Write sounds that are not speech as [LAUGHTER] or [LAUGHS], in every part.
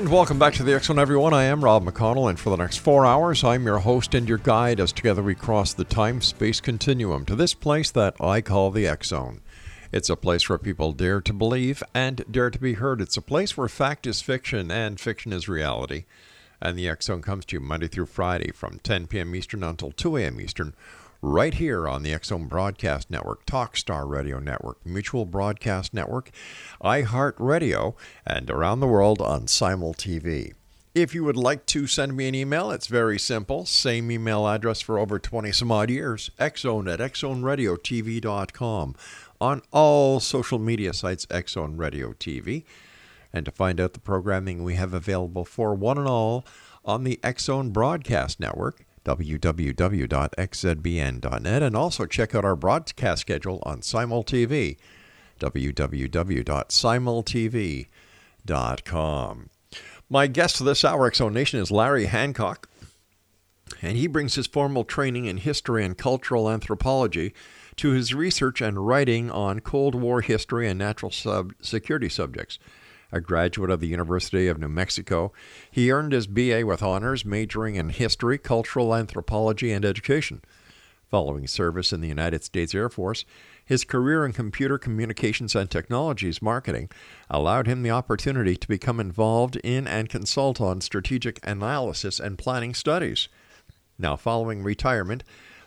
And welcome back to the X Zone, everyone. I am Rob McConnell, and for the next four hours, I'm your host and your guide as together we cross the time space continuum to this place that I call the X Zone. It's a place where people dare to believe and dare to be heard. It's a place where fact is fiction and fiction is reality. And the X Zone comes to you Monday through Friday from 10 p.m. Eastern until 2 a.m. Eastern, right here on the Zone Broadcast Network, Talkstar Radio Network, Mutual Broadcast Network, iHeartRadio, and around the world on Simul TV. If you would like to send me an email, it's very simple. Same email address for over 20 some odd years. Xzone at xzoneradiotv.com. On all social media sites, Xzone Radio TV. And to find out the programming we have available for one and all on the Xzone Broadcast Network, www.xzbn.net, and also check out our broadcast schedule on SimulTV, www.simultv.com. My guest this hour, X Zone Nation, is Larry Hancock, and he brings his formal training in history and cultural anthropology to his research and writing on Cold War history and national sub- security subjects. A graduate of the University of New Mexico, he earned his BA with honors, majoring in history, cultural anthropology, and education. Following service in the United States Air Force, his career in computer communications and technologies marketing allowed him the opportunity to become involved in and consult on strategic analysis and planning studies. Now, following retirement,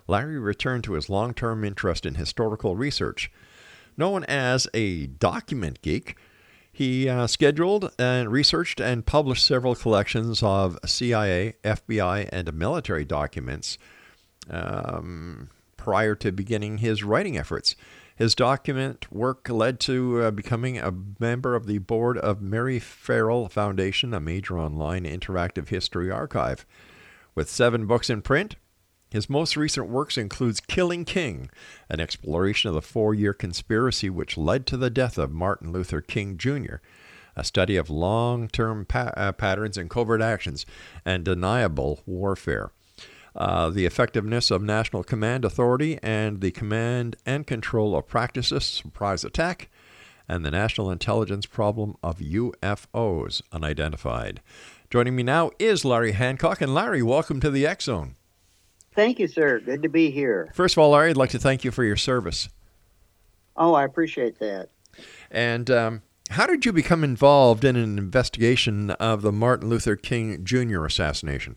Larry returned to his long term interest in historical research. Known as a document geek, he uh, scheduled and researched and published several collections of CIA, FBI, and military documents um, prior to beginning his writing efforts. His document work led to uh, becoming a member of the board of Mary Ferrell Foundation, a major online interactive history archive. With seven books in print, his most recent works includes Killing King, an exploration of the four-year conspiracy which led to the death of Martin Luther King Jr., a study of long-term pa- uh, patterns and covert actions and deniable warfare. Uh, the effectiveness of national command authority and the command and control of practices, surprise attack, and the national intelligence problem of UFOs unidentified. Joining me now is Larry Hancock. And Larry, welcome to the X Zone. Thank you, sir. Good to be here. First of all, Larry, I'd like to thank you for your service. Oh, I appreciate that. And um, how did you become involved in an investigation of the Martin Luther King Jr. assassination?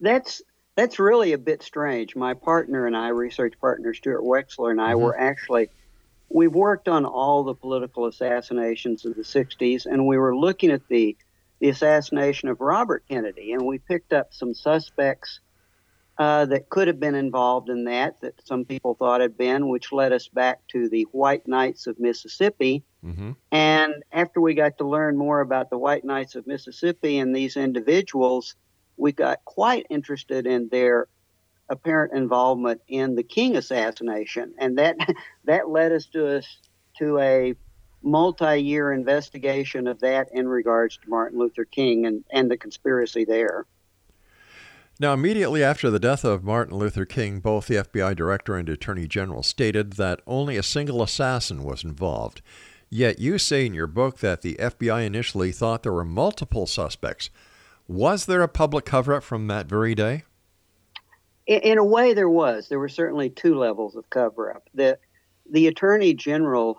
That's that's really a bit strange. My partner and I, research partner Stuart Wexler, and I Mhm. were actually we've worked on all the political assassinations of the '60s, and we were looking at the the assassination of Robert Kennedy, and we picked up some suspects uh, that could have been involved in that, that some people thought had been, which led us back to the White Knights of Mississippi. Mm-hmm. And after we got to learn more about the White Knights of Mississippi and these individuals, we got quite interested in their apparent involvement in the King assassination, and that [LAUGHS] that led us to us to a multi-year investigation of that in regards to Martin Luther King and, and the conspiracy there. Now, immediately after the death of Martin Luther King, both the FBI director and attorney general stated that only a single assassin was involved. Yet you say in your book that the FBI initially thought there were multiple suspects. Was there a public cover up from that very day? In, in, a way, there was. There were certainly two levels of cover up. The, the attorney general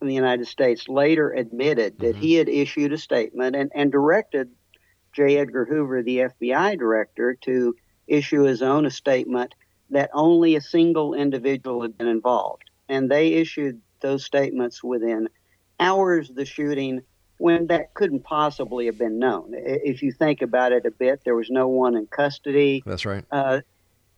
in the United States later admitted that mm-hmm. he had issued a statement and, and directed J. Edgar Hoover, the FBI director, to issue his own statement that only a single individual had been involved. And they issued those statements within hours of the shooting when that couldn't possibly have been known. If you think about it a bit, there was no one in custody. That's right. Uh,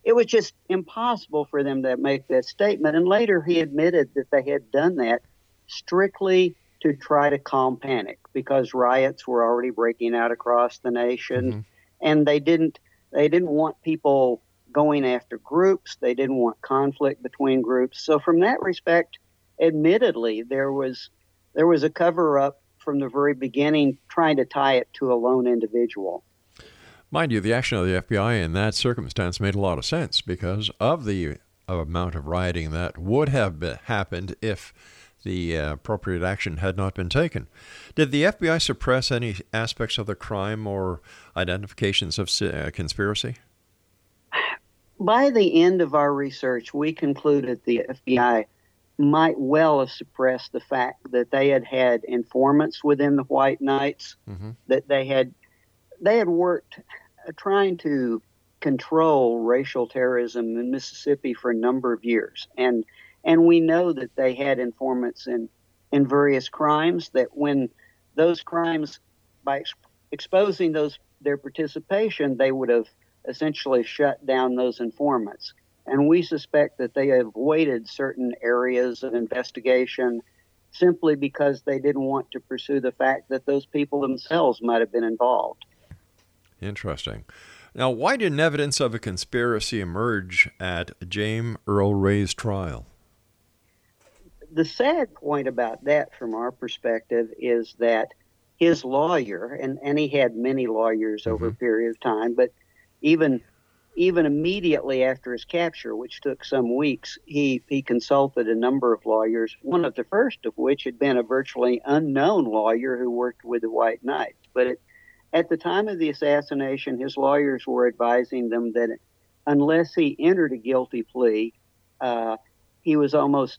it was just impossible for them to make that statement. And later he admitted that they had done that strictly to try to calm panic because riots were already breaking out across the nation, mm-hmm. and they didn't they didn't want people going after groups. They didn't want conflict between groups. So from that respect, admittedly, there was there was a cover up from the very beginning, trying to tie it to a lone individual. Mind you, the action of the FBI in that circumstance made a lot of sense because of the amount of rioting that would have happened if the uh, appropriate action had not been taken. Did the FBI suppress any aspects of the crime or identifications of uh, conspiracy? By the end of our research, we concluded the FBI might well have suppressed the fact that they had had informants within the White Knights, mm-hmm. that they had they had worked uh, trying to control racial terrorism in Mississippi for a number of years, and and we know that they had informants in, in various crimes, that when those crimes, by ex- exposing those their participation, they would have essentially shut down those informants. And we suspect that they avoided certain areas of investigation simply because they didn't want to pursue the fact that those people themselves might have been involved. Interesting. Now, why didn't evidence of a conspiracy emerge at James Earl Ray's trial? The sad point about that from our perspective is that his lawyer, and, and he had many lawyers over mm-hmm. a period of time, but even even immediately after his capture, which took some weeks, he, he consulted a number of lawyers, one of the first of which had been a virtually unknown lawyer who worked with the White Knights. But it, at the time of the assassination, his lawyers were advising them that unless he entered a guilty plea, uh, he was almost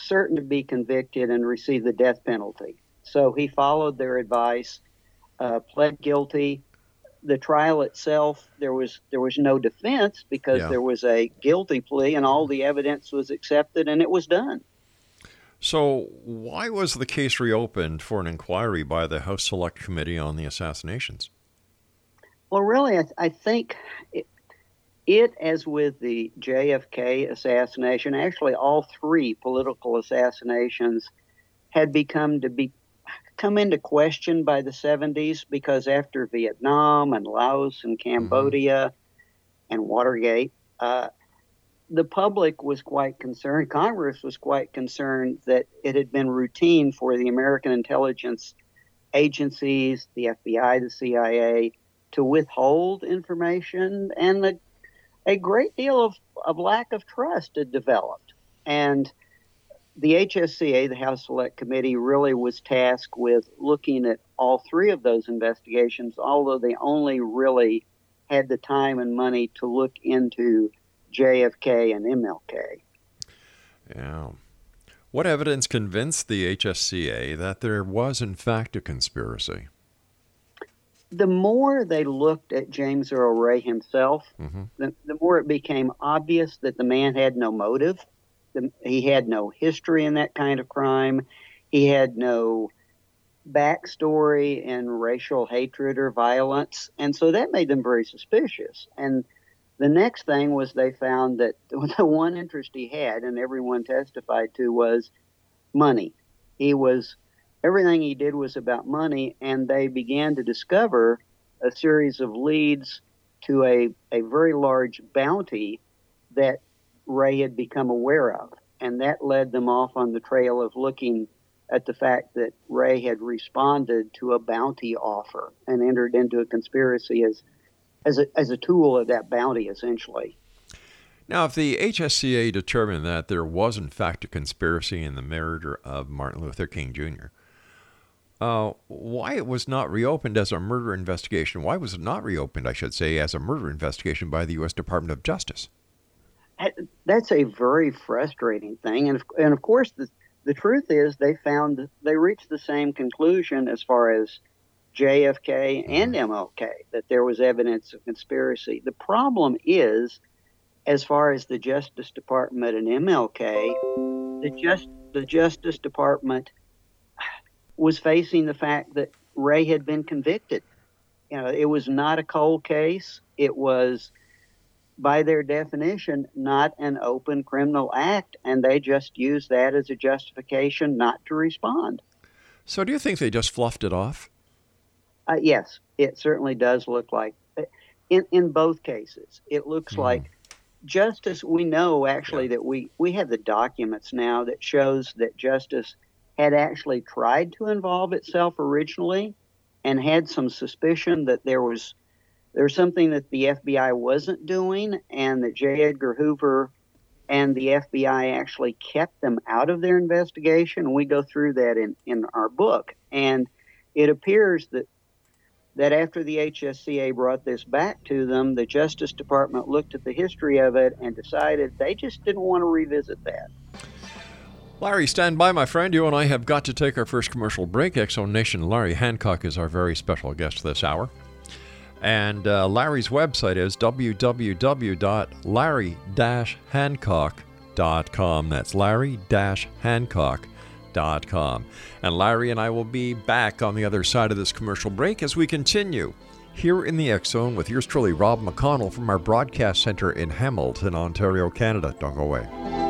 certain to be convicted and receive the death penalty. So he followed their advice, uh, pled guilty. The trial itself, there was there was no defense because yeah. there was a guilty plea and all the evidence was accepted and it was done. So, why was the case reopened for an inquiry by the House Select Committee on the assassinations? Well, really, I, I think it, it, as with the JFK assassination, actually all three political assassinations had become to be come into question by the 70s because after Vietnam and Laos and mm-hmm. Cambodia mm-hmm. and Watergate, uh, the public was quite concerned. Congress was quite concerned that it had been routine for the American intelligence agencies, the FBI, the CIA, to withhold information, and the a great deal of, of lack of trust had developed. And the HSCA, the House Select Committee, really was tasked with looking at all three of those investigations, although they only really had the time and money to look into JFK and MLK. Yeah. What evidence convinced the HSCA that there was, in fact, a conspiracy? The more they looked at James Earl Ray himself, mm-hmm. the, the, more it became obvious that the man had no motive. The, he had no history in that kind of crime. He had no backstory in racial hatred or violence. And so that made them very suspicious. And The next thing was they found that [LAUGHS] the one interest he had, and everyone testified to, was money. He was everything he did was about money, and they began to discover a series of leads to a, a very large bounty that Ray had become aware of. And that led them off on the trail of looking at the fact that Ray had responded to a bounty offer and entered into a conspiracy as, as, a, as a tool of that bounty, essentially. Now, if the HSCA determined that there was, in fact, a conspiracy in the murder of Martin Luther King Jr., uh, why it was not reopened as a murder investigation? Why was it not reopened, I should say, as a murder investigation by the U.S. Department of Justice? That's a very frustrating thing, and and of course the the truth is they found they reached the same conclusion as far as JFK and MLK mm-hmm. that there was evidence of conspiracy. The problem is, as far as the Justice Department and MLK, the just the Justice Department was facing the fact that Ray had been convicted. You know, it was not a cold case. It was, by their definition, not an open criminal act, and they just used that as a justification not to respond. So, do you think they just fluffed it off? Uh, yes, it certainly does look like. Uh, in in both cases, it looks mm. like justice. We know actually yeah. that we we have the documents now that shows that justice had actually tried to involve itself originally and had some suspicion that there was there was something that the FBI wasn't doing and that J. Edgar Hoover and the FBI actually kept them out of their investigation. We go through that in, in our book. And it appears that that after the HSCA brought this back to them, the Justice Department looked at the history of it and decided they just didn't want to revisit that. Larry, stand by, my friend. You and I have got to take our first commercial break. Zone Nation Larry Hancock is our very special guest this hour. And uh, Larry's website is www.larry-hancock.com. That's larry-hancock.com. And Larry and I will be back on the other side of this commercial break as we continue here in the X Zone with yours truly, Rob McConnell from our broadcast center in Hamilton, Ontario, Canada. Don't go away.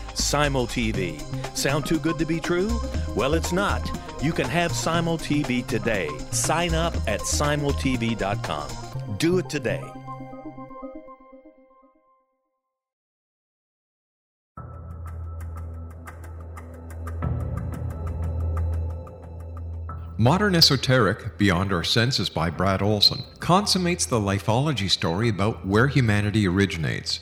Simul TV. Sound too good to be true? Well, it's not. You can have Simul TV today. Sign up at simultv.com. Do it today. Modern Esoteric, Beyond Our Senses by Brad Olsen, consummates the lifology story about where humanity originates.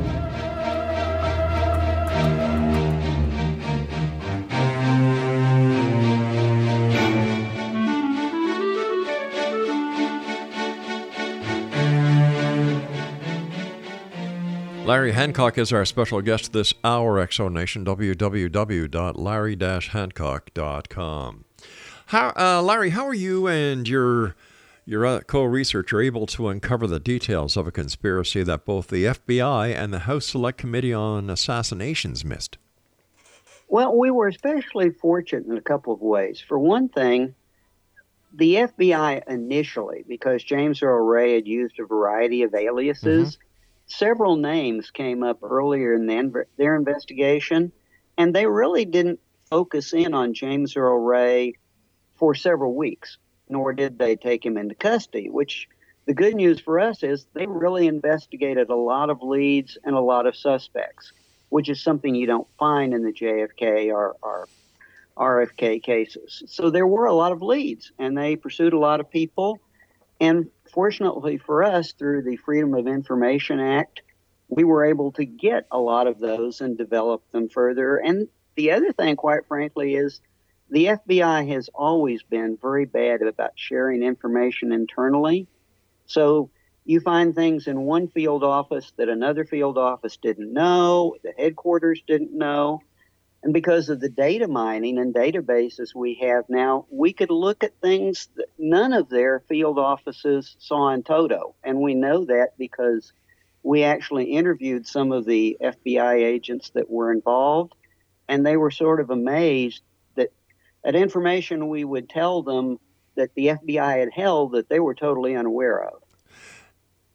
Larry Hancock is our special guest this hour, X Zone Nation, www.larry-hancock.com. How, uh, Larry, how are you and your your uh, co-researcher able to uncover the details of a conspiracy that both the FBI and the House Select Committee on Assassinations missed? Well, we were especially fortunate in a couple of ways. For one thing, the FBI initially, because James Earl Ray had used a variety of aliases, mm-hmm several names came up earlier in the, their investigation, and they really didn't focus in on James Earl Ray for several weeks, nor did they take him into custody, which the good news for us is they really investigated a lot of leads and a lot of suspects, which is something you don't find in the JFK or, or RFK cases. So there were a lot of leads, and they pursued a lot of people. And fortunately for us, through the Freedom of Information Act, we were able to get a lot of those and develop them further. And the other thing, quite frankly, is the FBI has always been very bad about sharing information internally. So you find things in one field office that another field office didn't know, the headquarters didn't know. And because of the data mining and databases we have now, we could look at things that none of their field offices saw in toto. And we know that because we actually interviewed some of the FBI agents that were involved, and they were sort of amazed that that information we would tell them that the FBI had held that they were totally unaware of.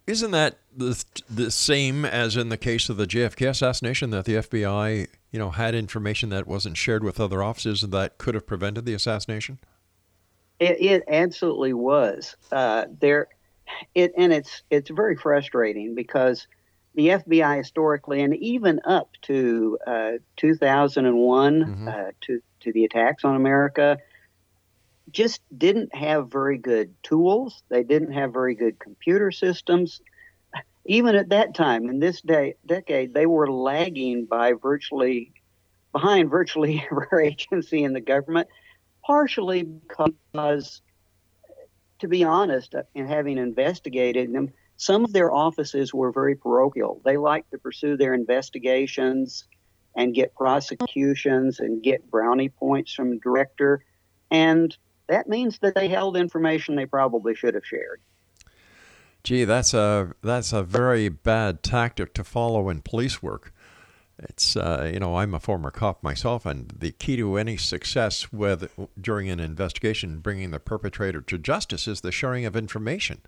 Isn't that the, the same as in the case of the JFK assassination that the FBI you know, had information that wasn't shared with other officers that could have prevented the assassination? It, it absolutely was. Uh, there, it and it's it's very frustrating because the FBI historically and even up to uh, 2001 mm-hmm. uh, to to the attacks on America just didn't have very good tools. They didn't have very good computer systems even at that time in this day decade they were lagging by virtually behind virtually [LAUGHS] every agency in the government partially because to be honest uh, in having investigated them some of their offices were very parochial they liked to pursue their investigations and get prosecutions and get brownie points from director and that means that they held information they probably should have shared Gee, that's a that's a very bad tactic to follow in police work. It's uh, you know I'm a former cop myself, and the key to any success with during an investigation, bringing the perpetrator to justice, is the sharing of information.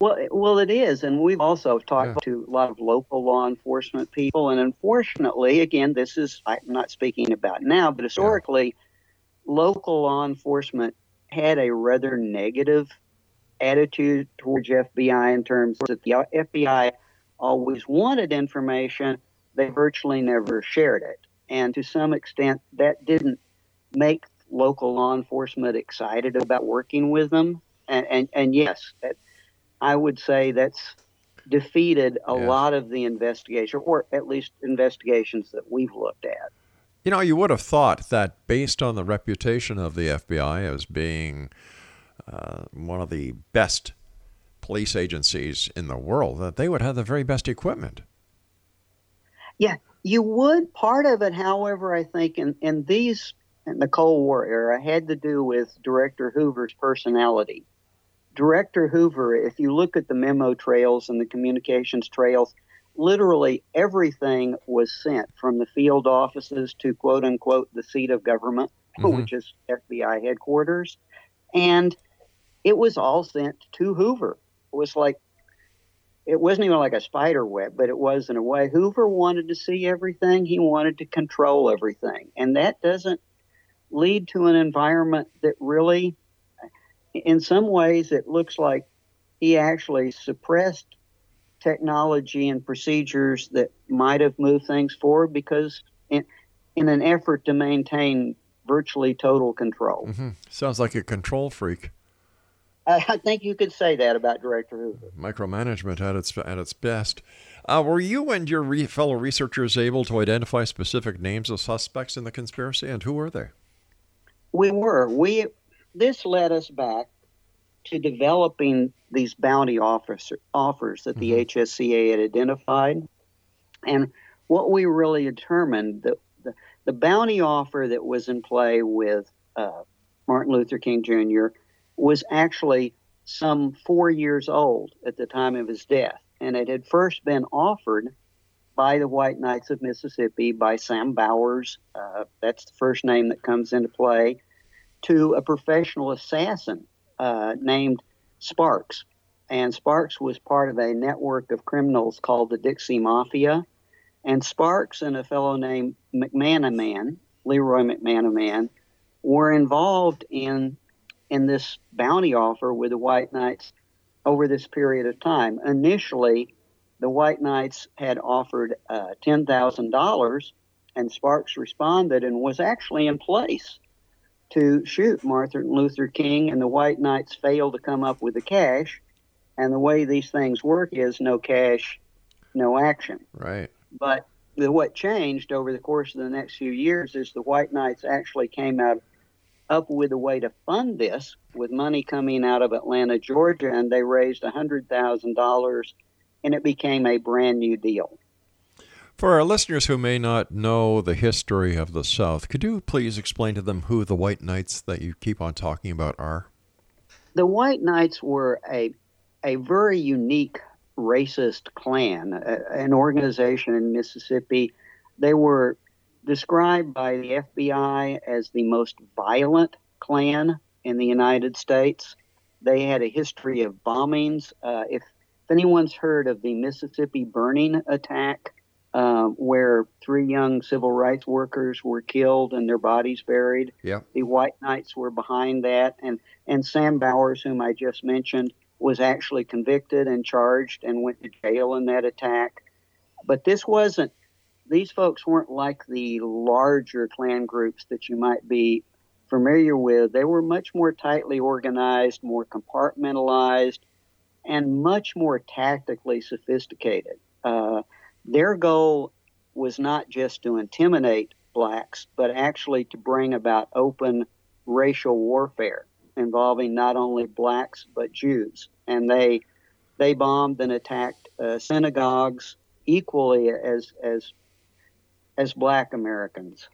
Well, well, it is, and we've also talked yeah. to a lot of local law enforcement people, and unfortunately, again, this is I'm not speaking about now, but historically, yeah. local law enforcement had a rather negative attitude towards FBI in terms that the FBI always wanted information, they virtually never shared it. And to some extent, that didn't make local law enforcement excited about working with them. And, and, and yes, that, I would say that's defeated a yes. lot of the investigation, or at least investigations that we've looked at. You know, you would have thought that based on the reputation of the FBI as being uh, one of the best police agencies in the world, that they would have the very best equipment. Yeah, you would. Part of it, however, I think in, in these in the Cold War era had to do with Director Hoover's personality. Director Hoover, if you look at the memo trails and the communications trails, literally everything was sent from the field offices to quote unquote the seat of government, [LAUGHS] mm-hmm. which is FBI headquarters. And it was all sent to Hoover. Was like, it wasn't even like a spider web, but it was in a way. Hoover wanted to see everything, he wanted to control everything. And that doesn't lead to an environment that really, in some ways, it looks like he actually suppressed technology and procedures that might have moved things forward because in, in an effort to maintain virtually total control. Mm-hmm. Sounds like a control freak. [LAUGHS] I think you could say that about Director Hoover. Micromanagement at its at its best. Uh, were you and your re- fellow researchers able to identify specific names of suspects in the conspiracy, and who were they? We were. We this led us back to developing these bounty officer, offers that the mm-hmm. HSCA had identified, and what we really determined that the, the bounty offer that was in play with uh, Martin Luther King Jr. was actually some four years old at the time of his death, and it had first been offered by the White Knights of Mississippi by Sam Bowers. Uh, that's the first name that comes into play. To a professional assassin uh, named Sparks. And Sparks was part of a network of criminals called the Dixie Mafia. And Sparks and a fellow named McManaman, Leroy McManaman, were involved in in this bounty offer with the White Knights over this period of time. Initially, the White Knights had offered uh, $10,000, and Sparks responded and was actually in place to shoot Martin Luther King, and the White Knights failed to come up with the cash. And the way these things work is no cash, no action. Right. But the, what changed over the course of the next few years is the White Knights actually came out up with a way to fund this with money coming out of Atlanta, Georgia, and they raised $100,000 and it became a brand new deal. For our listeners who may not know the history of the South, could you please explain to them who the White Knights that you keep on talking about are? The White Knights were a, a very unique racist Klan, a, an organization in Mississippi. They were described by the FBI as the most violent Klan in the United States. They had a history of bombings. Uh, if, if anyone's heard of the Mississippi burning attack, uh, where three young civil rights workers were killed and their bodies buried. Yeah. The White Knights were behind that, and and Sam Bowers, whom I just mentioned, was actually convicted and charged and went to jail in that attack. But this wasn't. These folks weren't like the larger Klan groups that you might be familiar with. They were much more tightly organized, more compartmentalized, and much more tactically sophisticated. Uh, their goal was not just to intimidate blacks, but actually to bring about open racial warfare involving not only blacks but Jews. And they they bombed and attacked uh, synagogues equally as as as black Americans.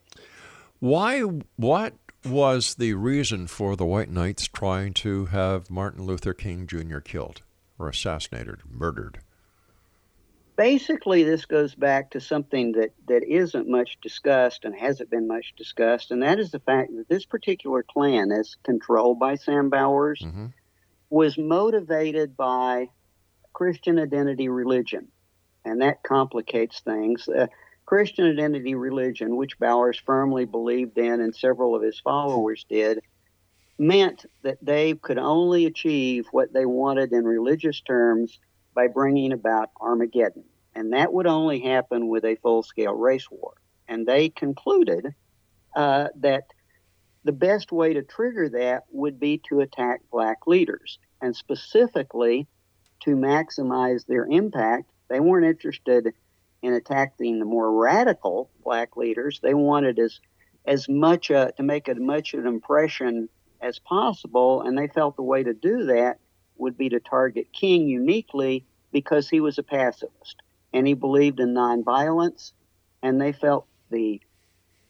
Why what was the reason for the white knights trying to have Martin Luther King Jr. killed or assassinated, murdered? basically this goes back to something that, that isn't much discussed and hasn't been much discussed, and that is the fact that this particular Klan, as controlled by Sam Bowers, mm-hmm. was motivated by Christian identity religion, and that complicates things. Uh, Christian identity religion, which Bowers firmly believed in and several of his followers did, meant that they could only achieve what they wanted in religious terms by bringing about Armageddon. And that would only happen with a full scale race war. And they concluded uh, that the best way to trigger that would be to attack black leaders. And specifically, to maximize their impact, they weren't interested in attacking the more radical black leaders. They wanted as as much uh, to make as much an impression as possible, and they felt the way to do that would be to target King uniquely because he was a pacifist and he believed in nonviolence. And they felt the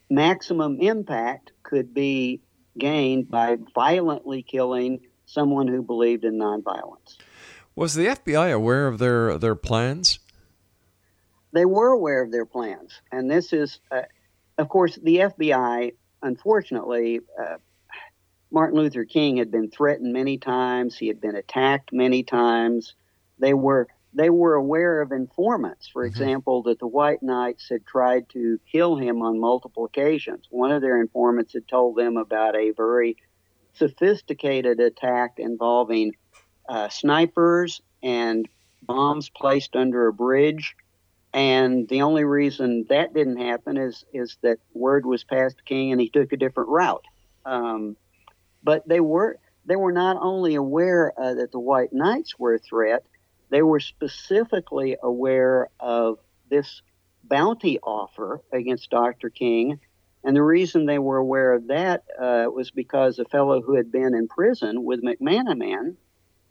maximum impact could be gained by violently killing someone who believed in nonviolence. Was the FBI aware of their their plans? They were aware of their plans, and this is, uh, of course, the FBI. Unfortunately, uh, Martin Luther King had been threatened many times. He had been attacked many times. They were they were aware of informants, for mm-hmm. example, that the White Knights had tried to kill him on multiple occasions. One of their informants had told them about a very sophisticated attack involving uh, snipers and bombs placed under a bridge. And the only reason that didn't happen is is that word was passed to King and he took a different route. Um, but they were they were not only aware uh, that the White Knights were a threat, they were specifically aware of this bounty offer against Dr. King. And the reason they were aware of that uh, was because a fellow who had been in prison with McManaman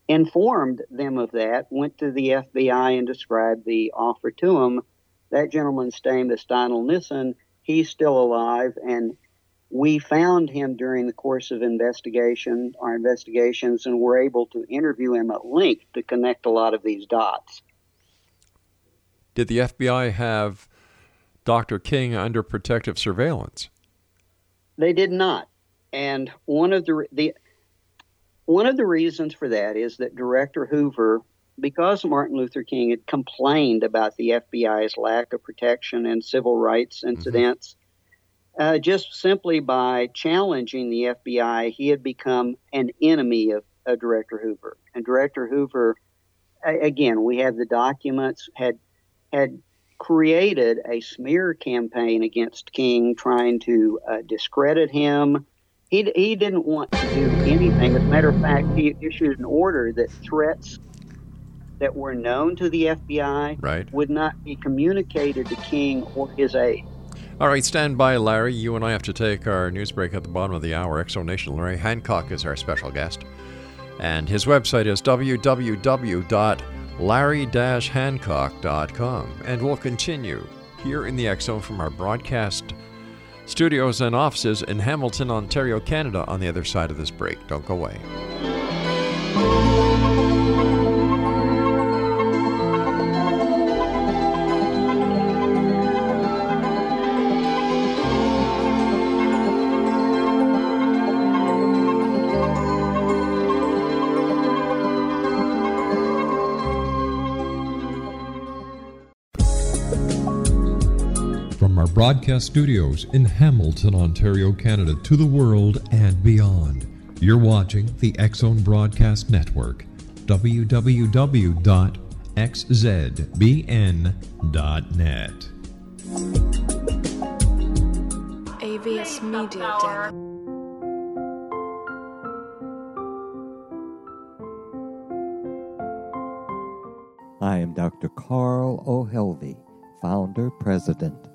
informed them of that, went to the FBI and described the offer to him. That gentleman's name is Donald Nissen. He's still alive, and we found him during the course of investigation, our investigations, and were able to interview him at length to connect a lot of these dots. Did the FBI have Dr. King under protective surveillance? They did not. And one of the, the one of the reasons for that is that Director Hoover, because Martin Luther King had complained about the FBI's lack of protection and civil rights mm-hmm. incidents, mm-hmm uh, just simply by challenging the FBI, he had become an enemy of, of Director Hoover. And Director Hoover, again, we have the documents, had had created a smear campaign against King, trying to uh, discredit him. He, he didn't want to do anything. As a matter of fact, he issued an order that threats that were known to the FBI right. would not be communicated to King or his aides. All right, stand by, Larry. You and I have to take our news break at the bottom of the hour. X Zone Nation. Larry Hancock is our special guest. And his website is www.larry-hancock.com. And we'll continue here in the Zone from our broadcast studios and offices in Hamilton, Ontario, Canada, on the other side of this break. Don't go away. Broadcast studios in Hamilton, Ontario, Canada, to the world and beyond. You're watching the X Zone Broadcast Network, www.xzbn.net. AVS Media Den. I am Dr. Carl O'Helvie, founder, president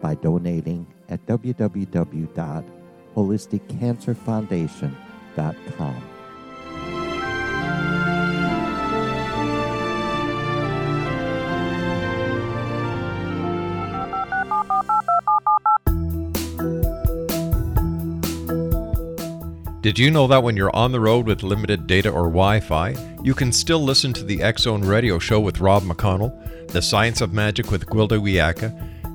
by donating at www.holisticcancerfoundation.com. Did you know that when you're on the road with limited data or Wi Fi, you can still listen to the Zone radio show with Rob McConnell, The Science of Magic with Gwilda Wiyaka,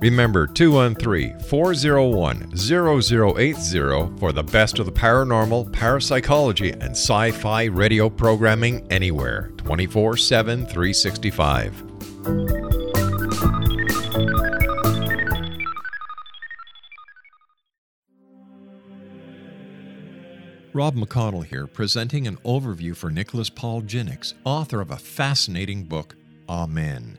Remember 213 401 0080 for the best of the paranormal, parapsychology, and sci fi radio programming anywhere 24 7 365. Rob McConnell here, presenting an overview for Nicholas Paul Jennings, author of a fascinating book, Amen.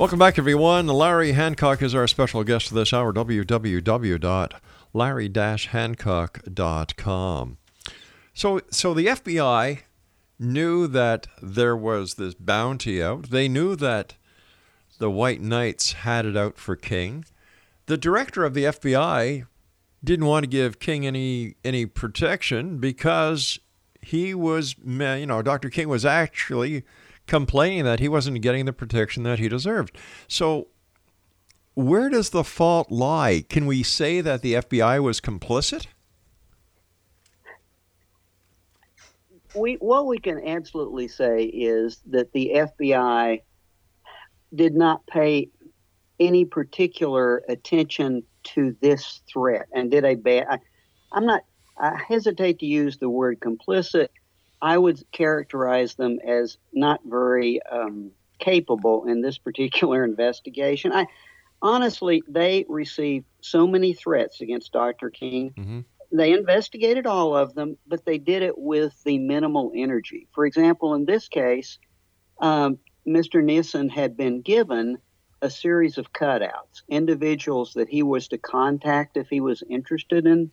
Welcome back, everyone. Larry Hancock is our special guest for this hour. www.larry-hancock.com. So, so the FBI knew that there was this bounty out. They knew that the White Knights had it out for King. The director of the FBI didn't want to give King any any protection because he was, you know, Dr. King was actually complaining that he wasn't getting the protection that he deserved. So, where does the fault lie? Can we say that the FBI was complicit? We what we can absolutely say is that the FBI did not pay any particular attention to this threat and did a bad. I, I'm not. I hesitate to use the word complicit I would characterize them as not very um, capable in this particular [LAUGHS] investigation. I honestly, they received so many threats against Dr. King. Mm-hmm. They investigated all of them, but they did it with the minimal energy. For example, in this case, um, Mr. Nissen had been given a series of cutouts, individuals that he was to contact if he was interested in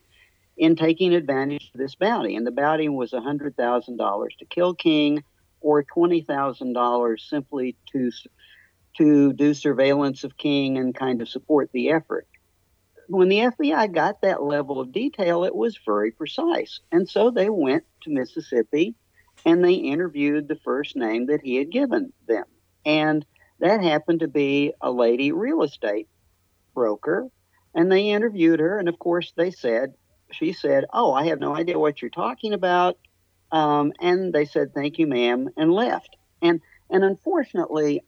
in taking advantage of this bounty. And the bounty was $100,000 to kill King or $20,000 simply to, to do surveillance of King and kind of support the effort. When the FBI got that level of detail, it was very precise. And so they went to Mississippi and they interviewed the first name that he had given them. And that happened to be a lady real estate broker. And they interviewed her. And of course, they said, she said, "Oh, I have no idea what you're talking about," um, and they said, "Thank you, ma'am," and left. And and unfortunately,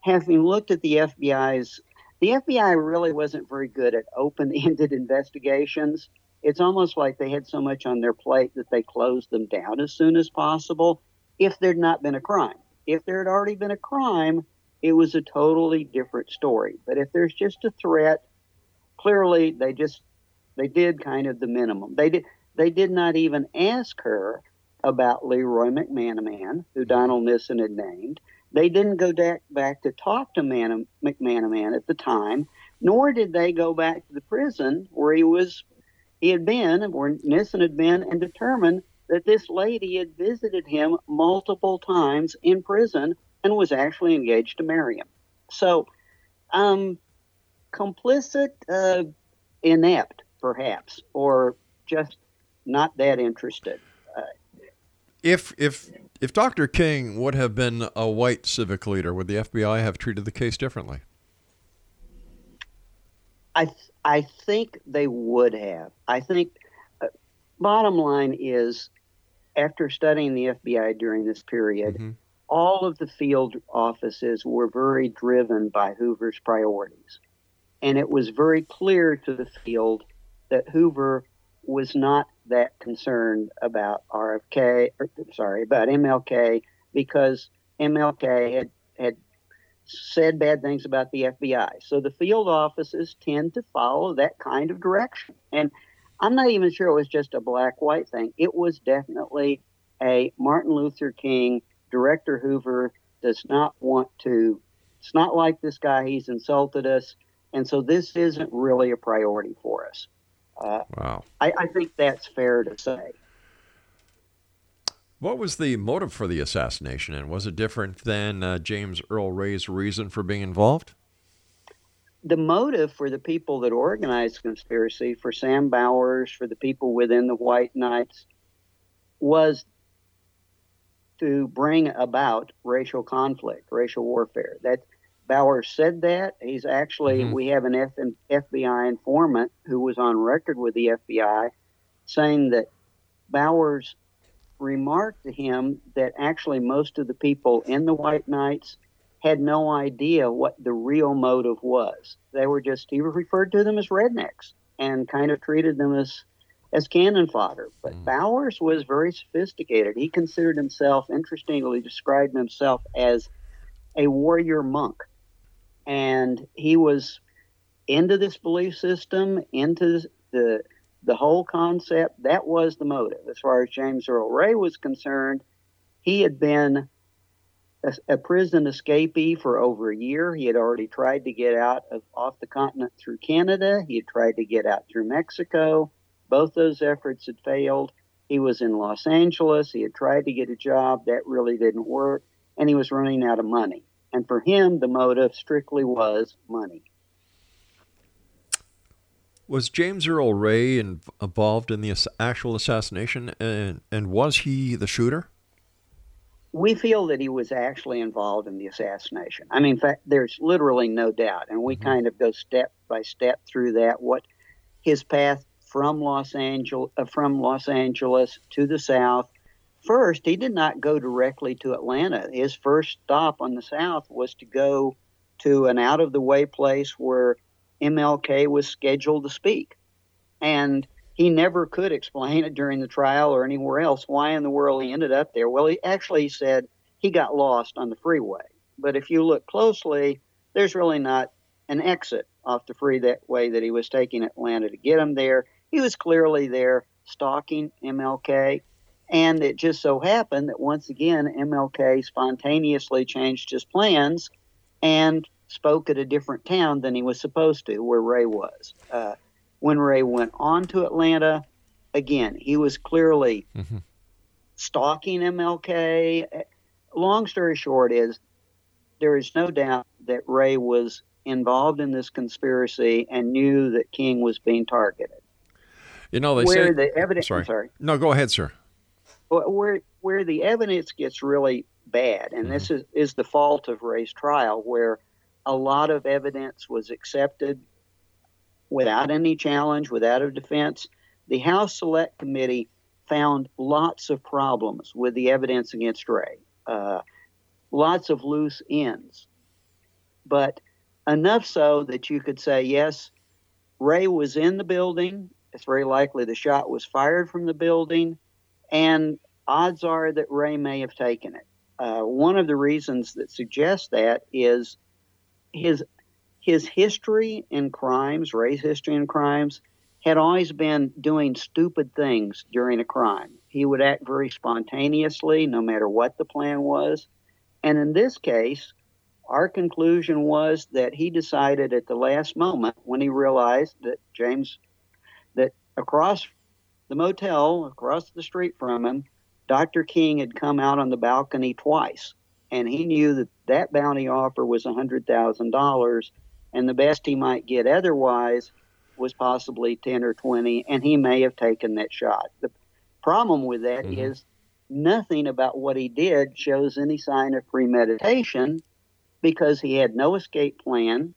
having looked at the FBI's, the FBI really wasn't very good at open-ended [LAUGHS] investigations. It's almost like they had so much on their plate that they closed them down as soon as possible. If there'd not been a crime, if there had already been a crime, it was a totally different story. But if there's just a threat, clearly they just they did kind of the minimum. They did they did not even ask her about Leroy McManaman, who Donald Nissen had named. They didn't go back, back to talk to Man- McManaman at the time, nor did they go back to the prison where he was he had been, where Nissen had been, and determine that this lady had visited him multiple times in prison and was actually engaged to marry him. So, um, complicit, uh, inept perhaps, or just not that interested. Uh, if if if Dr. King would have been a white civic leader, would the FBI have treated the case differently? I th- I think they would have. I think. Uh, bottom line is, after studying the FBI during this period, mm-hmm. all of the field offices were very driven by Hoover's priorities, and it was very clear to the field that Hoover was not that concerned about RFK, or, sorry, about MLK, because MLK had, had said bad things about the FBI. So the field offices tend to follow that kind of direction. And I'm not even sure it was just a black white thing. It was definitely a Martin Luther King, Director Hoover does not want to, it's not like this guy, he's insulted us. And so this isn't really a priority for us. Uh, wow. I, I think that's fair to say. What was the motive for the assassination, and was it different than uh, James Earl Ray's reason for being involved? The motive for the people that organized the conspiracy, for Sam Bowers, for the people within the White Knights, was to bring about racial conflict, racial warfare. That Bowers said that. He's actually, mm-hmm. we have an F- FBI informant who was on record with the FBI saying that Bowers remarked to him that actually most of the people in the White Knights had no idea what the real motive was. They were just, he referred to them as rednecks and kind of treated them as as cannon fodder. But mm. Bowers was very sophisticated. He considered himself, interestingly, described himself as a warrior monk. And he was into this belief system, into the the whole concept. That was the motive. As far as James Earl Ray was concerned, he had been a, a prison escapee for over a year. He had already tried to get out of off the continent through Canada. He had tried to get out through Mexico. Both those efforts had failed. He was in Los Angeles. He had tried to get a job. That really didn't work. And he was running out of money. And for him, the motive strictly was money. Was James Earl Ray involved in the actual assassination, and, and was he the shooter? We feel that he was actually involved in the assassination. I mean, in fact, there's literally no doubt, and we mm-hmm. kind of go step by step through that. What his path from Los Angeles uh, from Los Angeles to the south. First, he did not go directly to Atlanta. His first stop on the south was to go to an out of the way place where MLK was scheduled to speak. And he never could explain it during the trial or anywhere else why in the world he ended up there. Well, he actually said he got lost on the freeway. But if you look closely, there's really not an exit off the freeway that way that he was taking Atlanta to get him there. He was clearly there stalking MLK. And it just so happened that once again, MLK spontaneously changed his plans and spoke at a different town than he was supposed to, where Ray was. Uh, when Ray went on to Atlanta, again, he was clearly mm-hmm. stalking MLK. Long story short is there is no doubt that Ray was involved in this conspiracy and knew that King was being targeted. You know, they where say the evidence. Sorry. sorry. No, go ahead, sir. Where where the evidence gets really bad, and mm-hmm. this is is the fault of Ray's trial, where a lot of evidence was accepted without any challenge, without a defense. The House Select Committee found lots of problems with the evidence against Ray, uh, lots of loose ends, but enough so that you could say yes, Ray was in the building it's very likely the shot was fired from the building, and odds are that Ray may have taken it. Uh, one of the reasons that suggests that is his his history in crimes, Ray's history in crimes, had always been doing stupid things during a crime. He would act very spontaneously, no matter what the plan was. And in this case, our conclusion was that he decided at the last moment when he realized that James that across the motel, across the street from him, Dr. King had come out on the balcony twice. And he knew that that bounty offer was $100,000, and the best he might get otherwise was possibly 10 or 20, and he may have taken that shot. The problem with that mm-hmm. is nothing about what he did shows any sign of premeditation because he had no escape plan.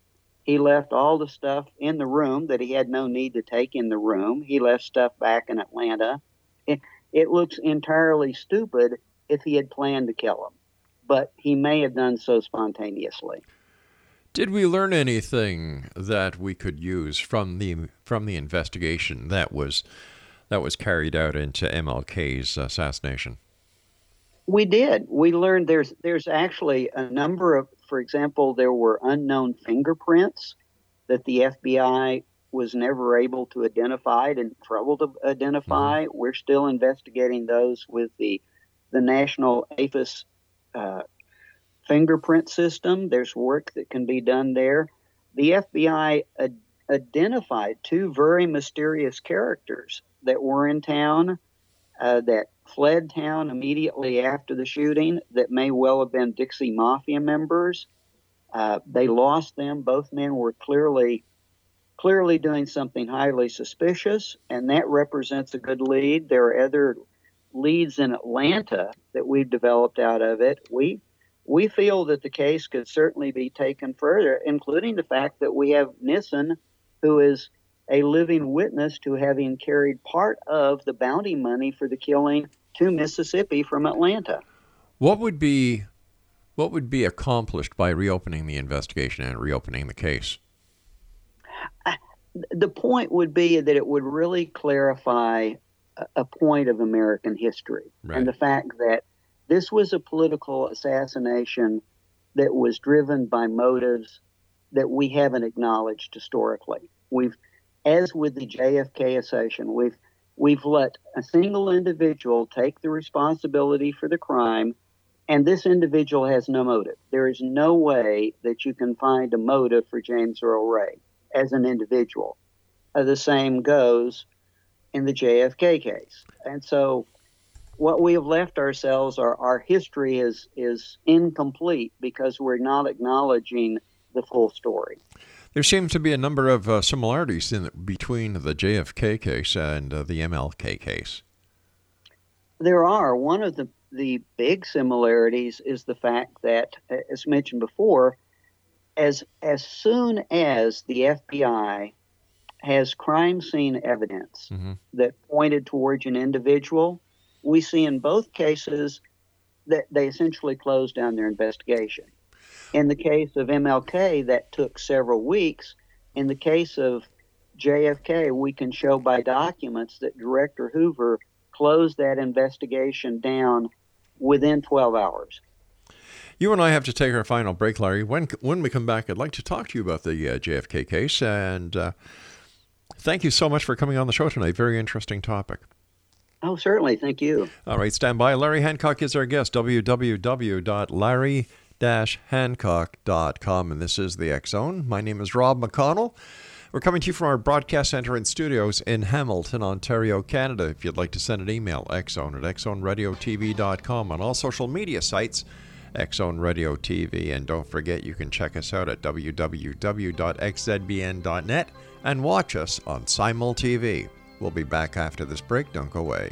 He left all the stuff in the room that he had no need to take in the room. He left stuff back in Atlanta. It, it looks entirely stupid if he had planned to kill him, but he may have done so spontaneously. Did we learn anything that we could use from the from the investigation that was that was carried out into MLK's uh, assassination? We did. We learned there's there's actually a number of, for example, there were unknown fingerprints that the FBI was never able to identify and trouble to identify. Mm-hmm. We're still investigating those with the the National AFIS uh, fingerprint system. There's work that can be done there. The FBI ad- identified two very mysterious characters that were in town uh, that fled town immediately after the shooting that may well have been Dixie Mafia members. Uh, they lost them. Both men were clearly clearly doing something highly suspicious, and that represents a good lead. There are other leads in Atlanta that we've developed out of it. We we feel that the case could certainly be taken further, including the fact that we have Nissen, who is a living witness to having carried part of the bounty money for the killing to Mississippi from Atlanta. What would be what would be accomplished by reopening the investigation and reopening the case? Uh, the point would be that it would really clarify a point of American history right. and the fact that this was a political assassination that was driven by motives that we haven't acknowledged historically. We've, as with the JFK assassination, we've we've let a single individual take the responsibility for the crime, and this individual has no motive. There is no way that you can find a motive for James Earl Ray as an individual. Uh, the same goes in the JFK case. And so what we have left ourselves, our, our history is, is incomplete because we're not acknowledging the full story. There seems to be a number of uh, similarities in, between the JFK case and uh, the MLK case. There are. One of the, the big similarities is the fact that, as mentioned before, as, as soon as the FBI has crime scene evidence mm-hmm. that pointed towards an individual, we see in both cases that they essentially closed down their investigation. In the case of MLK, that took several weeks. In the case of JFK, we can show by documents that Director Hoover closed that investigation down within 12 hours. You and I have to take our final break, Larry. When when we come back, I'd like to talk to you about the uh, JFK case and uh, Thank you so much for coming on the show tonight. Very interesting topic. Oh, certainly. Thank you. All right, stand by. Larry Hancock is our guest. www.larry-hancock.com. And this is the X Zone. My name is Rob McConnell. We're coming to you from our broadcast center and studios in Hamilton, Ontario, Canada. If you'd like to send an email, xzone at xzoneradiotv.com on all social media sites, Xzone Radio TV. And don't forget, you can check us out at www.xzbn.net and watch us on Simul TV. We'll be back after this break. Don't go away.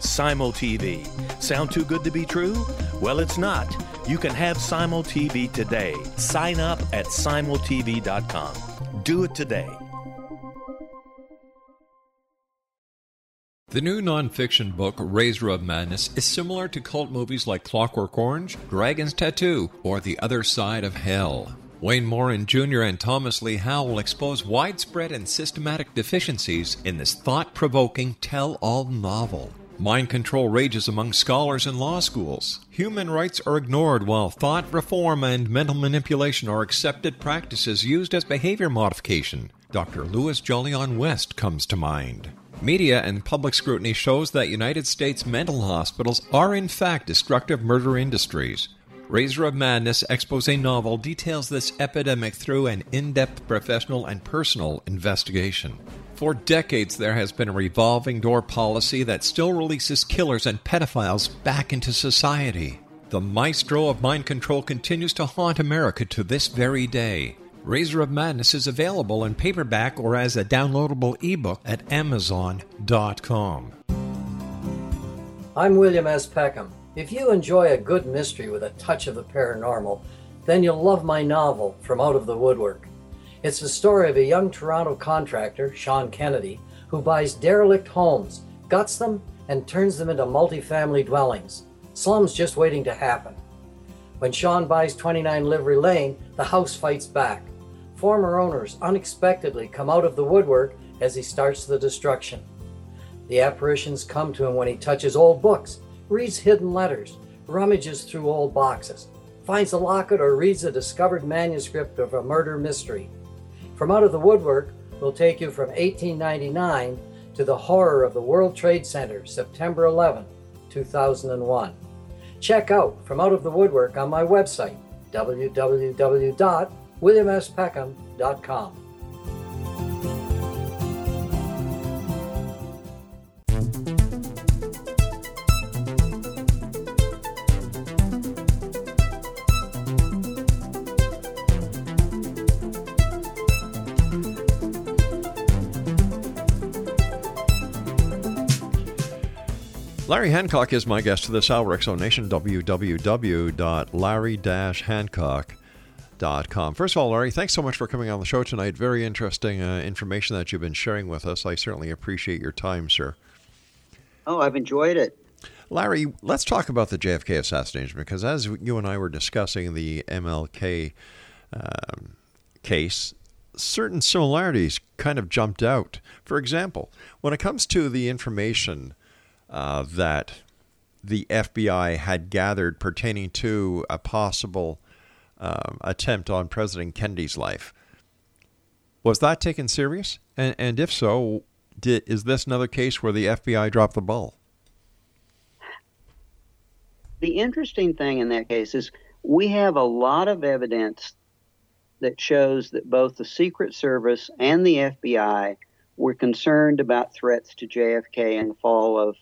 Simul TV. Sound too good to be true? Well, it's not. You can have Simul TV today. Sign up at simultv.com. Do it today. The new nonfiction book, Razor of Madness, is similar to cult movies like Clockwork Orange, Dragon's Tattoo, or The Other Side of Hell. Wayne Morin Jr. and Thomas Lee Howell expose widespread and systematic deficiencies in this thought provoking tell all novel. Mind control rages among scholars in law schools. Human rights are ignored while thought reform and mental manipulation are accepted practices used as behavior modification. Dr. Louis Jolyon West comes to mind. Media and public scrutiny shows that United States mental hospitals are in fact destructive murder industries. Razor of Madness expose novel details this epidemic through an in depth professional and personal investigation. For decades, there has been a revolving door policy that still releases killers and pedophiles back into society. The maestro of mind control continues to haunt America to this very day. Razor of Madness is available in paperback or as a downloadable ebook at Amazon.com. I'm William S. Peckham. If you enjoy a good mystery with a touch of the paranormal, then you'll love my novel, From Out of the Woodwork. It's the story of a young Toronto contractor, Sean Kennedy, who buys derelict homes, guts them, and turns them into multi-family dwellings. Slums just waiting to happen. When Sean buys 29 Livery Lane, the house fights back former owners unexpectedly come out of the woodwork as he starts the destruction. The apparitions come to him when he touches old books, reads hidden letters, rummages through old boxes, finds a locket, or reads a discovered manuscript of a murder mystery. From Out of the Woodwork will take you from 1899 to the horror of the World Trade Center, September 11, 2001. Check out From Out of the Woodwork on my website, www Larry Hancock is my guest for this hour. X Zone Nation www.larry-hancock.com First of all, Larry, thanks so much for coming on the show tonight. Very interesting uh, information that you've been sharing with us. I certainly appreciate your time, sir. Oh, I've enjoyed it. Larry, let's talk about the JFK assassination because as you and I were discussing the MLK um, case, certain similarities kind of jumped out. For example, when it comes to the information uh, that the FBI had gathered pertaining to a possible um, attempt on President Kennedy's life. Was that taken serious? And, and if so, did, is this another case where the FBI dropped the ball? The interesting thing in that case is we have a lot of evidence that shows that both the Secret Service and the FBI were concerned about threats to JFK in the fall of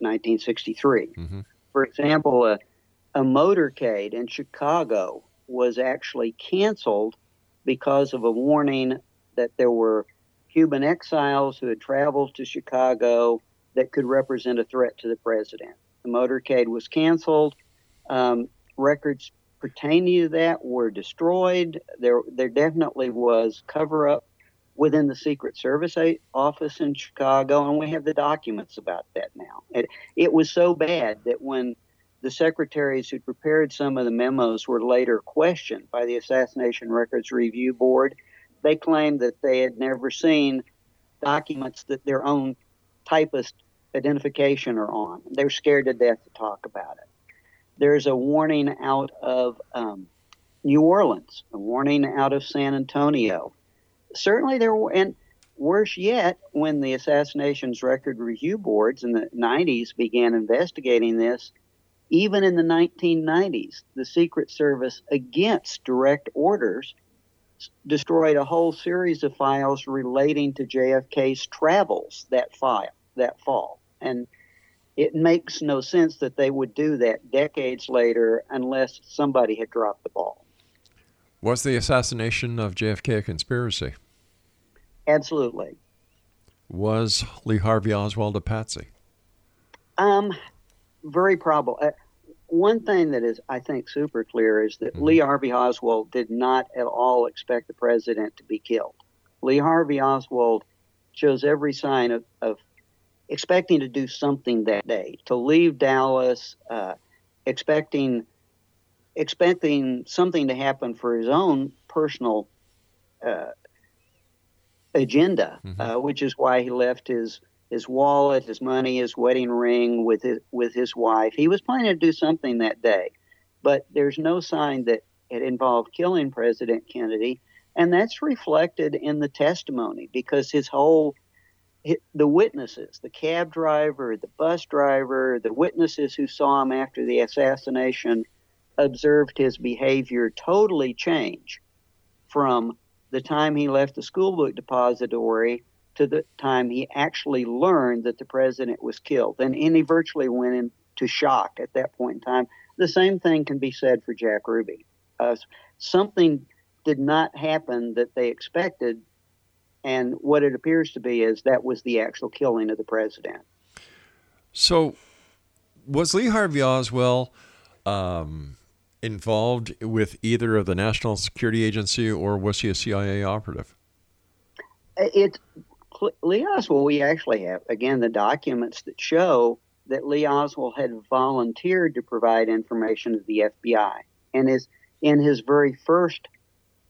1963. Mm-hmm. For example, a, a motorcade in Chicago was actually canceled because of a warning that there were Cuban exiles who had traveled to Chicago that could represent a threat to the president. The motorcade was canceled. Um, records pertaining to that were destroyed. There, there definitely was cover up within the Secret Service office in Chicago, and we have the documents about that now. It, it was so bad that when the secretaries who prepared some of the memos were later questioned by the Assassination Records Review Board. They claimed that they had never seen documents that their own typist identification are on. They're scared to death to talk about it. There's a warning out of um, New Orleans, a warning out of San Antonio. Certainly, there were, and worse yet, when the Assassinations Record Review Boards in the 90s began investigating this, even in the 1990s, the Secret Service, against direct orders, destroyed a whole series of files relating to JFK's travels that file that fall. And it makes no sense that they would do that decades later unless somebody had dropped the ball. Was the assassination of JFK a conspiracy? Absolutely. Was Lee Harvey Oswald a patsy? Um, very probable. Uh, one thing that is, I think, super clear is that mm-hmm. Lee Harvey Oswald did not at all expect the president to be killed. Lee Harvey Oswald shows every sign of, of expecting to do something that day, to leave Dallas, uh, expecting expecting something to happen for his own personal uh, agenda, mm-hmm. uh, which is why he left his his wallet, his money, his wedding ring with his, with his wife. He was planning to do something that day, but there's no sign that it involved killing President Kennedy, and that's reflected in the testimony because his whole the witnesses, the cab driver, the bus driver, the witnesses who saw him after the assassination observed his behavior totally change from the time he left the school book depository to the time he actually learned that the president was killed. And, and he virtually went into shock at that point in time. The same thing can be said for Jack Ruby. Uh, something did not happen that they expected, and what it appears to be is that was the actual killing of the president. So, was Lee Harvey Oswald um, involved with either of the National Security Agency or was he a CIA operative? It Lee Oswald. We actually have again the documents that show that Lee Oswald had volunteered to provide information to the FBI, and is in his very first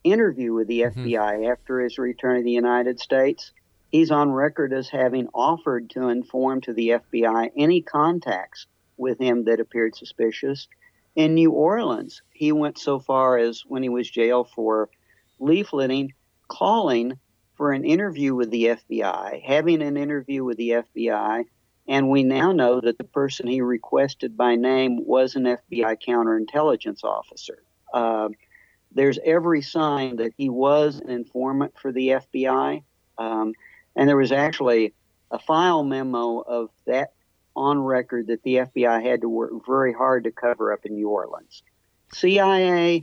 interview with the mm-hmm. FBI after his return to the United States, he's on record as having offered to inform to the FBI any contacts with him that appeared suspicious in New Orleans, he went so far as when he was jailed for leafleting, calling for an interview with the FBI, having an interview with the FBI, and we now know that the person he requested by name was an FBI counterintelligence officer. Uh, there's every sign that he was an informant for the FBI. Um, and there was actually a file memo of that on record that the FBI had to work very hard to cover up in New Orleans. CIA,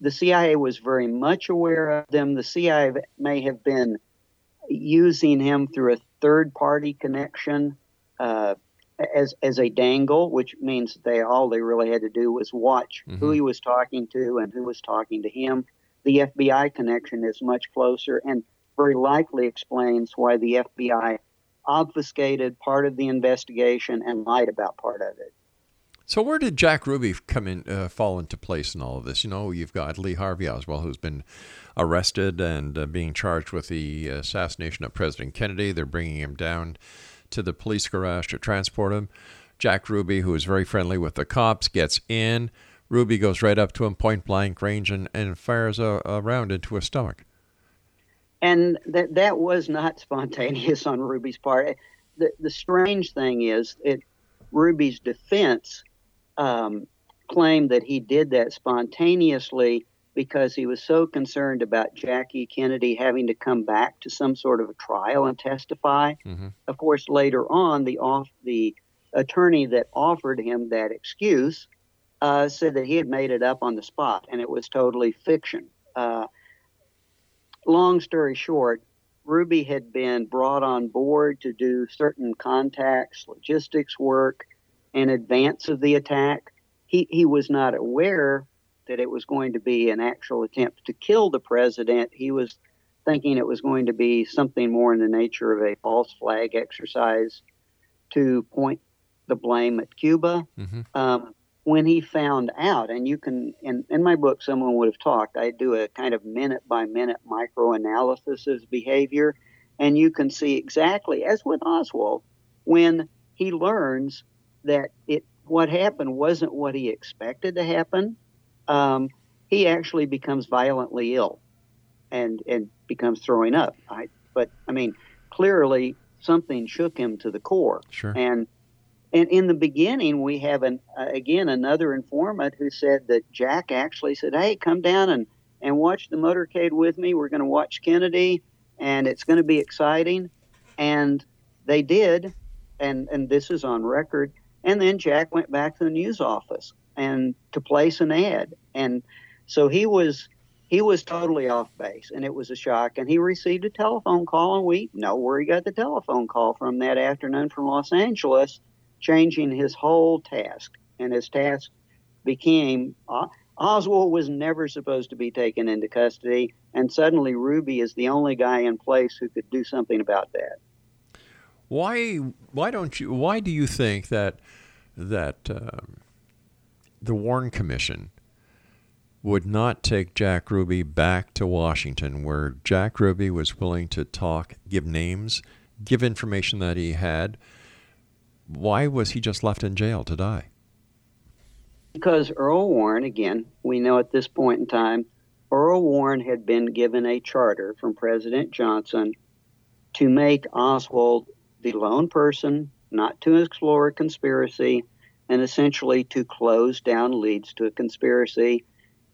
the CIA was very much aware of them. The CIA may have been using him through a third party connection uh, as as a dangle, which means they all they really had to do was watch mm-hmm. who he was talking to and who was talking to him. The FBI connection is much closer and very likely explains why the FBI obfuscated part of the investigation and lied about part of it. So where did Jack Ruby come in, uh, fall into place in all of this? You know, you've got Lee Harvey Oswald, who's been arrested and uh, being charged with the assassination of President Kennedy. They're bringing him down to the police garage to transport him. Jack Ruby, who is very friendly with the cops, gets in. Ruby goes right up to him, point blank range, and, and fires a, a round into his stomach and that that was not [LAUGHS] spontaneous on Ruby's part. The the strange thing is, it Ruby's defense um, claimed that he did that spontaneously because he was so concerned about Jackie Kennedy having to come back to some sort of a trial and testify. Mm-hmm. Of course, later on, the off the attorney that offered him that excuse uh, said that he had made it up on the spot and it was totally fiction. Uh, long story short, Ruby had been brought on board to do certain contacts, logistics work in advance of the attack. He, he was not aware that it was going to be an actual attempt to kill the president. He was thinking it was going to be something more in the nature of a false flag exercise to point the blame at Cuba. Mm-hmm. Um, when he found out, and you can, in, in my book, someone would have talked, I do a kind of minute by minute micro analysis of behavior, and you can see exactly, as with Oswald, when he learns that it what happened wasn't what he expected to happen, um, he actually becomes violently ill and, and becomes throwing up. I, but, I mean, clearly something shook him to the core. Sure. And and in the beginning, we have an uh, again another informant who said that Jack actually said, "Hey, come down and and watch the motorcade with me. We're going to watch Kennedy, and it's going to be exciting." And they did, and and this is on record. And then Jack went back to the news office and to place an ad, and so he was he was totally off base, and it was a shock. And he received a telephone call, and we know where he got the telephone call from that afternoon from Los Angeles changing his whole task. And his task became uh, Oswald was never supposed to be taken into custody, and suddenly Ruby is the only guy in place who could do something about that. Why? Why don't you? Why do you think that that um, the Warren Commission would not take Jack Ruby back to Washington, where Jack Ruby was willing to talk, give names, give information that he had, why was he just left in jail to die? Because Earl Warren, again, we know at this point in time, Earl Warren had been given a charter from President Johnson to make Oswald the lone person, not to explore a conspiracy, and essentially to close down leads to a conspiracy.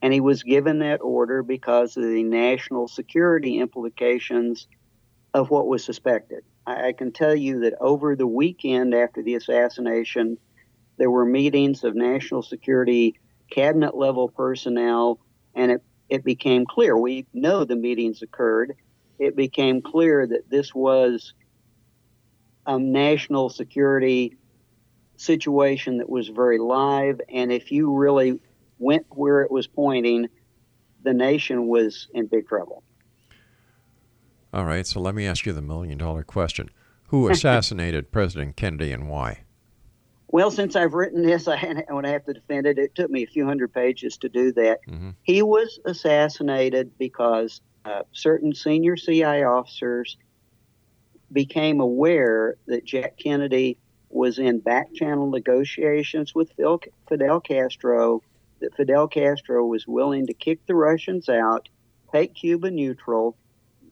And he was given that order because of the national security implications of what was suspected. I, can tell you that over the weekend after the assassination, there were meetings of national security cabinet level personnel, and it, it became clear. We know the meetings occurred. It became clear that this was a national security situation that was very live, and if you really went where it was pointing, the nation was in big trouble. All right, so let me ask you the million dollar question Who [LAUGHS] assassinated President Kennedy and why? Well, since I've written this, I, when I have to defend it, it took me a few hundred pages to do that. Mm-hmm. He was assassinated because uh, certain senior CIA officers became aware that Jack Kennedy was in back channel negotiations with Fidel Castro, that Fidel Castro was willing to kick the Russians out, take Cuba neutral.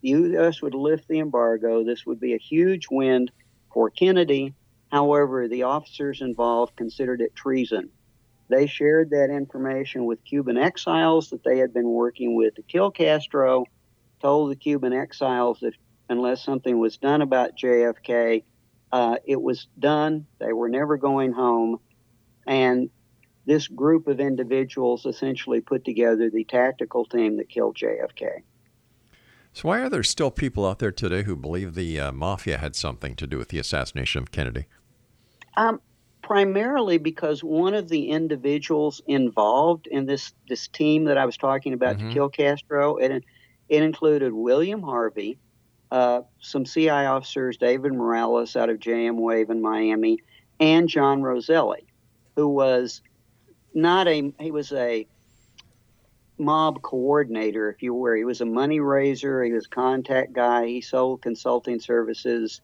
The U.S. would lift the embargo. This would be a huge win for Kennedy. However, the officers involved considered it treason. They shared that information with Cuban exiles that they had been working with to kill Castro, told the Cuban exiles that unless something was done about JFK, uh, it was done. They were never going home. And this group of individuals essentially put together the tactical team that killed JFK. So, why are there still people out there today who believe the uh, mafia had something to do with the assassination of Kennedy? Um, primarily because one of the individuals involved in this this team that I was talking about mm-hmm. to kill Castro, it, it included William Harvey, uh, some CI officers, David Morales out of JM Wave in Miami, and John Roselli, who was not a he was a mob coordinator, if you were. He was a money raiser. He was contact guy. He sold consulting services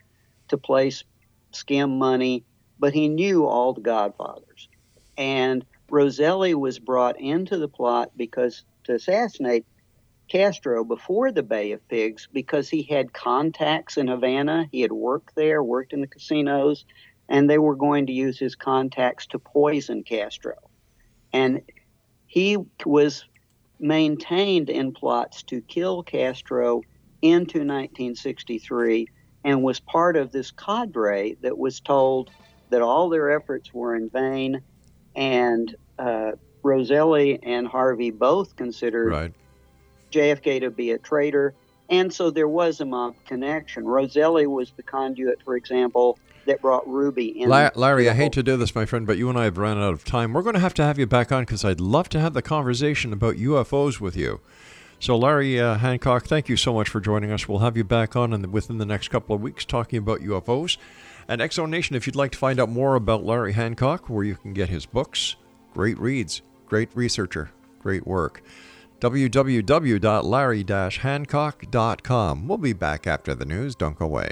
to place skim money but he knew all the godfathers. And Roselli was brought into the plot because to assassinate Castro before the Bay of Pigs because he had contacts in Havana. He had worked there, worked in the casinos, and they were going to use his contacts to poison Castro. And he was maintained in plots to kill Castro into 1963 and was part of this cadre that was told that all their efforts were in vain, and uh, Roselli and Harvey both considered right. JFK to be a traitor, and so there was a mob connection. Roselli was the conduit, for example, that brought Ruby in. Larry, I hate to do this, my friend, but you and I have run out of time. We're going to have to have you back on because I'd love to have the conversation about UFOs with you. So, Larry uh, Hancock, thank you so much for joining us. We'll have you back on in the, within the next couple of weeks talking about UFOs. X Zone Nation, if you'd like to find out more about Larry Hancock, where you can get his books, great reads, great researcher, great work, www.larry-hancock.com. We'll be back after the news. Don't go away.